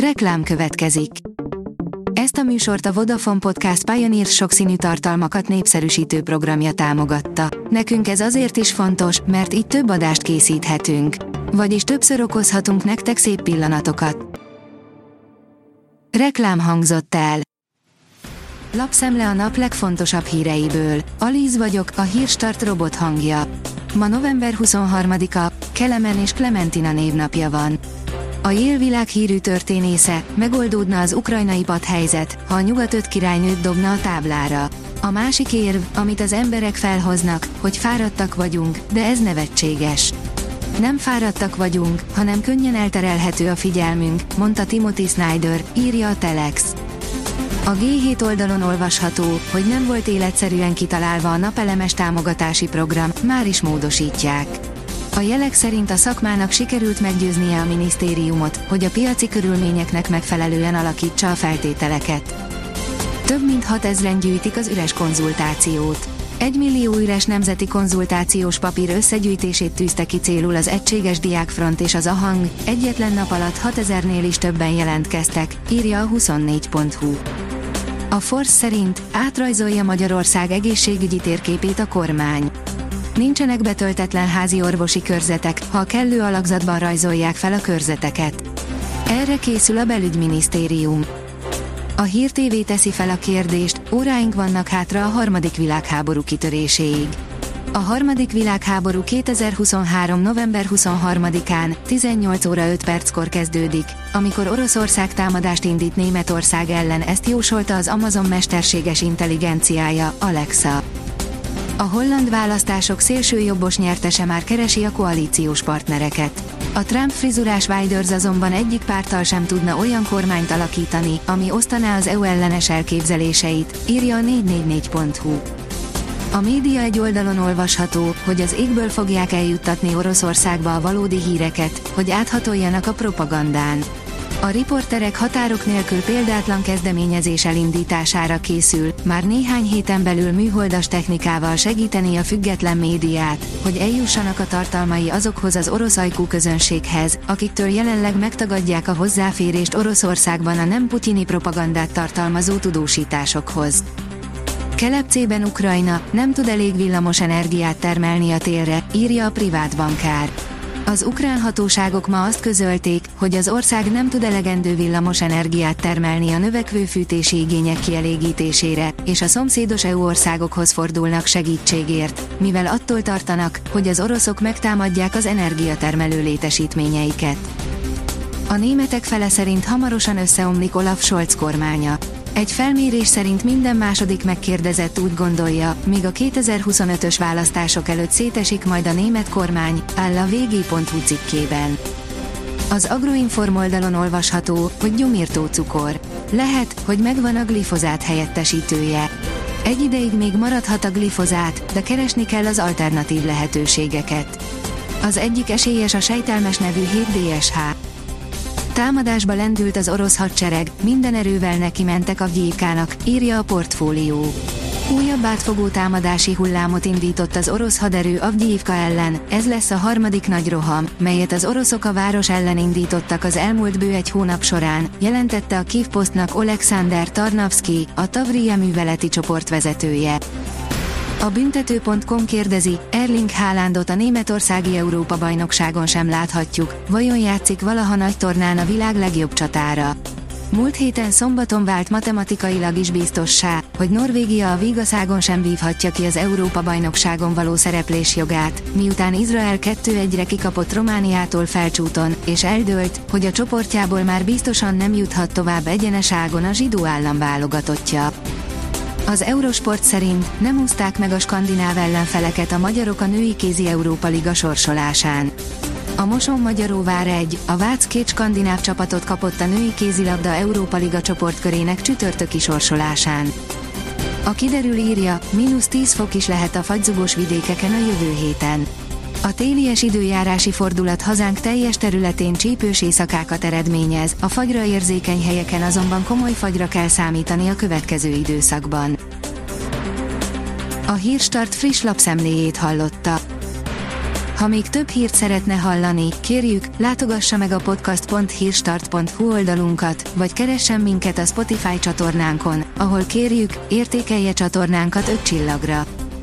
Reklám következik. Ezt a műsort a Vodafone Podcast Pioneer sokszínű tartalmakat népszerűsítő programja támogatta. Nekünk ez azért is fontos, mert így több adást készíthetünk. Vagyis többször okozhatunk nektek szép pillanatokat. Reklám hangzott el. Lapszemle a nap legfontosabb híreiből. Alíz vagyok, a hírstart robot hangja. Ma november 23-a, Kelemen és Clementina névnapja van. A jélvilág hírű történésze, megoldódna az ukrajnai helyzet, ha a nyugat öt királynőt dobna a táblára. A másik érv, amit az emberek felhoznak, hogy fáradtak vagyunk, de ez nevetséges. Nem fáradtak vagyunk, hanem könnyen elterelhető a figyelmünk, mondta Timothy Snyder, írja a Telex. A G7 oldalon olvasható, hogy nem volt életszerűen kitalálva a napelemes támogatási program, már is módosítják. A jelek szerint a szakmának sikerült meggyőznie a minisztériumot, hogy a piaci körülményeknek megfelelően alakítsa a feltételeket. Több mint 6000-en gyűjtik az üres konzultációt. Egy millió üres nemzeti konzultációs papír összegyűjtését tűzte ki célul az Egységes Diákfront és az AHANG, egyetlen nap alatt 6000-nél is többen jelentkeztek, írja a 24.hu. A Force szerint átrajzolja Magyarország egészségügyi térképét a kormány. Nincsenek betöltetlen házi orvosi körzetek, ha a kellő alakzatban rajzolják fel a körzeteket. Erre készül a belügyminisztérium. A Hír TV teszi fel a kérdést, óráink vannak hátra a harmadik világháború kitöréséig. A harmadik világháború 2023. november 23-án, 18 óra 5 perckor kezdődik, amikor Oroszország támadást indít Németország ellen ezt jósolta az Amazon mesterséges intelligenciája, Alexa. A holland választások szélsőjobbos nyertese már keresi a koalíciós partnereket. A Trump frizurás Widers azonban egyik pártal sem tudna olyan kormányt alakítani, ami osztaná az EU ellenes elképzeléseit, írja a 444.hu. A média egy oldalon olvasható, hogy az égből fogják eljuttatni Oroszországba a valódi híreket, hogy áthatoljanak a propagandán. A riporterek határok nélkül példátlan kezdeményezés elindítására készül, már néhány héten belül műholdas technikával segíteni a független médiát, hogy eljussanak a tartalmai azokhoz az orosz ajkú közönséghez, akiktől jelenleg megtagadják a hozzáférést Oroszországban a nem putyini propagandát tartalmazó tudósításokhoz. Kelepcében Ukrajna nem tud elég villamos energiát termelni a télre, írja a privát bankár. Az ukrán hatóságok ma azt közölték, hogy az ország nem tud elegendő villamos energiát termelni a növekvő fűtési igények kielégítésére, és a szomszédos EU országokhoz fordulnak segítségért, mivel attól tartanak, hogy az oroszok megtámadják az energiatermelő létesítményeiket. A németek fele szerint hamarosan összeomlik Olaf Scholz kormánya. Egy felmérés szerint minden második megkérdezett úgy gondolja, míg a 2025-ös választások előtt szétesik majd a német kormány, áll a vg.hu cikkében. Az Agroinform oldalon olvasható, hogy gyomírtó cukor. Lehet, hogy megvan a glifozát helyettesítője. Egy ideig még maradhat a glifozát, de keresni kell az alternatív lehetőségeket. Az egyik esélyes a sejtelmes nevű 7DSH. Támadásba lendült az orosz hadsereg, minden erővel neki mentek a gyékának, írja a portfólió. Újabb átfogó támadási hullámot indított az orosz haderő Avgyívka ellen, ez lesz a harmadik nagy roham, melyet az oroszok a város ellen indítottak az elmúlt bő egy hónap során, jelentette a Kivpostnak Oleksandr Tarnavski, a Tavria műveleti csoport vezetője. A büntető.com kérdezi, Erling Haalandot a németországi Európa-bajnokságon sem láthatjuk, vajon játszik valaha nagy tornán a világ legjobb csatára. Múlt héten szombaton vált matematikailag is biztossá, hogy Norvégia a Vígaszágon sem vívhatja ki az Európa-bajnokságon való szereplés jogát, miután Izrael 2-1-re kikapott Romániától felcsúton, és eldőlt, hogy a csoportjából már biztosan nem juthat tovább egyeneságon a zsidó állam válogatottja. Az Eurosport szerint nem úzták meg a skandináv ellenfeleket a magyarok a női kézi Európa Liga sorsolásán. A Moson Magyaróvár egy, a Vác két skandináv csapatot kapott a női kézilabda Európa Liga csoportkörének csütörtöki sorsolásán. A kiderül írja, mínusz 10 fok is lehet a fagyzugos vidékeken a jövő héten. A télies időjárási fordulat hazánk teljes területén csípős éjszakákat eredményez, a fagyra érzékeny helyeken azonban komoly fagyra kell számítani a következő időszakban. A Hírstart friss lapszemléjét hallotta. Ha még több hírt szeretne hallani, kérjük, látogassa meg a podcast.hírstart.hu oldalunkat, vagy keressen minket a Spotify csatornánkon, ahol kérjük, értékelje csatornánkat 5 csillagra.